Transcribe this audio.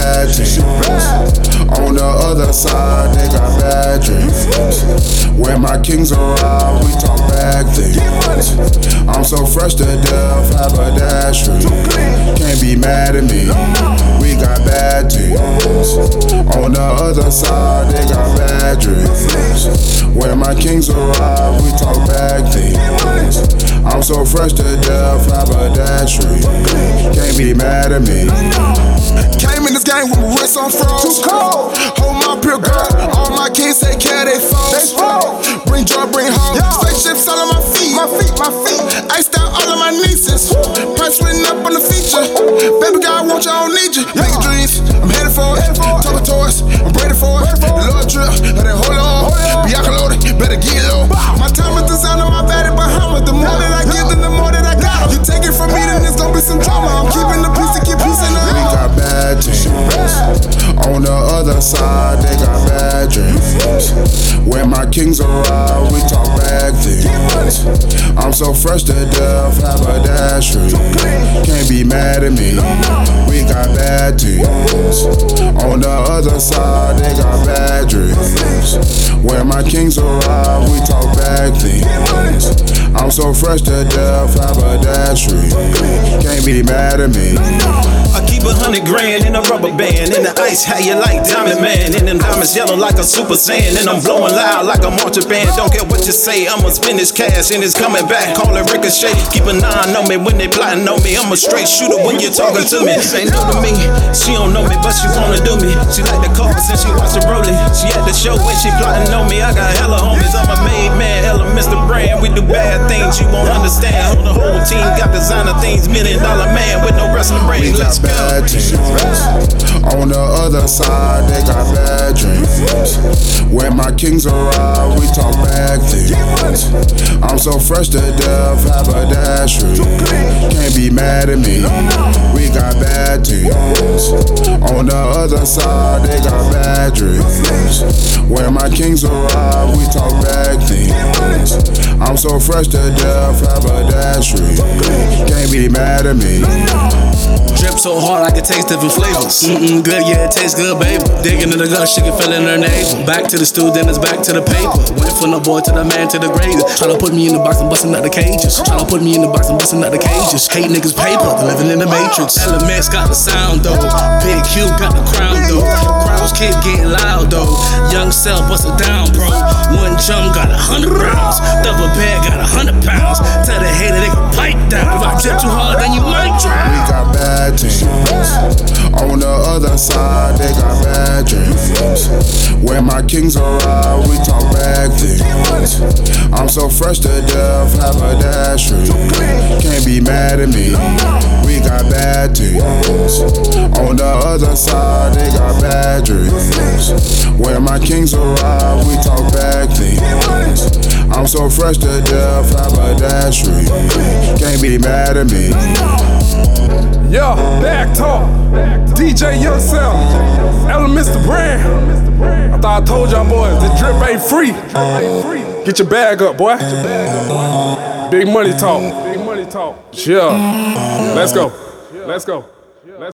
bad dreams. On the other side, they got bad dreams. When my kings arrive, we talk bad things. I'm so fresh to death, have a dash. Can't be mad at me. We got bad dreams. On the other side, they got bad dreams. When my kings arrive, we talk bad things. I'm so fresh to death, have a dash. Can't be mad at me. Came in this game with my wrist on froze. Too cold. Hold my pure girl. All my kids take care of they foes. Bring joy, bring home. Yo. Spaceships all on my feet. My feet, my feet. Iced out all of my nieces. Price written up on the feature. Baby girl, I want you, I don't need you. Make Kings arrive, we talk bad things. I'm so fresh to death, have a dash free. Can't be mad at me. We got bad dreams. On the other side, they got bad dreams. Where my kings arrive, we talk bad things. I'm so fresh to death, have a dash free. Can't be mad at me. I keep a hundred grand in a rubber band in the ice. How you like Diamond Man? And them diamonds yellow like a super saiyan. And I'm blowing loud like a marching band. Don't care what you say, I'ma spend this cash and it's coming back. Call it ricochet. Keep a nine on me when they plotting on me. I'm a straight shooter when you're talking to me. Ain't new to me. She don't know me, but she wanna do me. She like the cars and she watch the rolling. She at the show when she plotting on me. I got hella homies. I'm a made man, hella Mr. whole team got designer things. Million dollar man with no wrestling brain. We Let's go. bad dreams. On the other side, they got bad dreams. When my kings arrive, we talk bad things. I'm so fresh to death, have a dash. Can't be mad at me. We got bad dreams. On the other side, they got bad dreams. When my kings arrive, we talk bad things. So fresh to death, have a dash free. Can't be mad at me. Drip so hard I can taste different flavors. Mm-mm, good, yeah, it tastes good, baby. Digging in the gut, she can in her navel. Back to the stool, then it's back to the paper. Went from the boy to the man to the grave. Tryna put me in the box and busting out the cages. Tryna put me in the box and busting out the cages. Hate niggas paper, living in the matrix. Elements got the sound though. Big Q got the crown though. Crowds keep getting loud though. Young cell bust it down, bro. One chum got a hundred rounds. Side, they got bad dreams. When my kings arrive, we talk bad things. I'm so fresh to death, have a dash. Can't be mad at me. We got bad dreams. On the other side, they got bad dreams. When my kings arrive, we talk bad things. I'm so fresh to death, have a dash. Can't be mad at me. Yo, Bag Talk. DJ yourself. Elements the brand. I thought I told y'all boys, the drip ain't free. Get your bag up, boy. Big money talk. Big money talk. Yeah. Let's go. Let's go.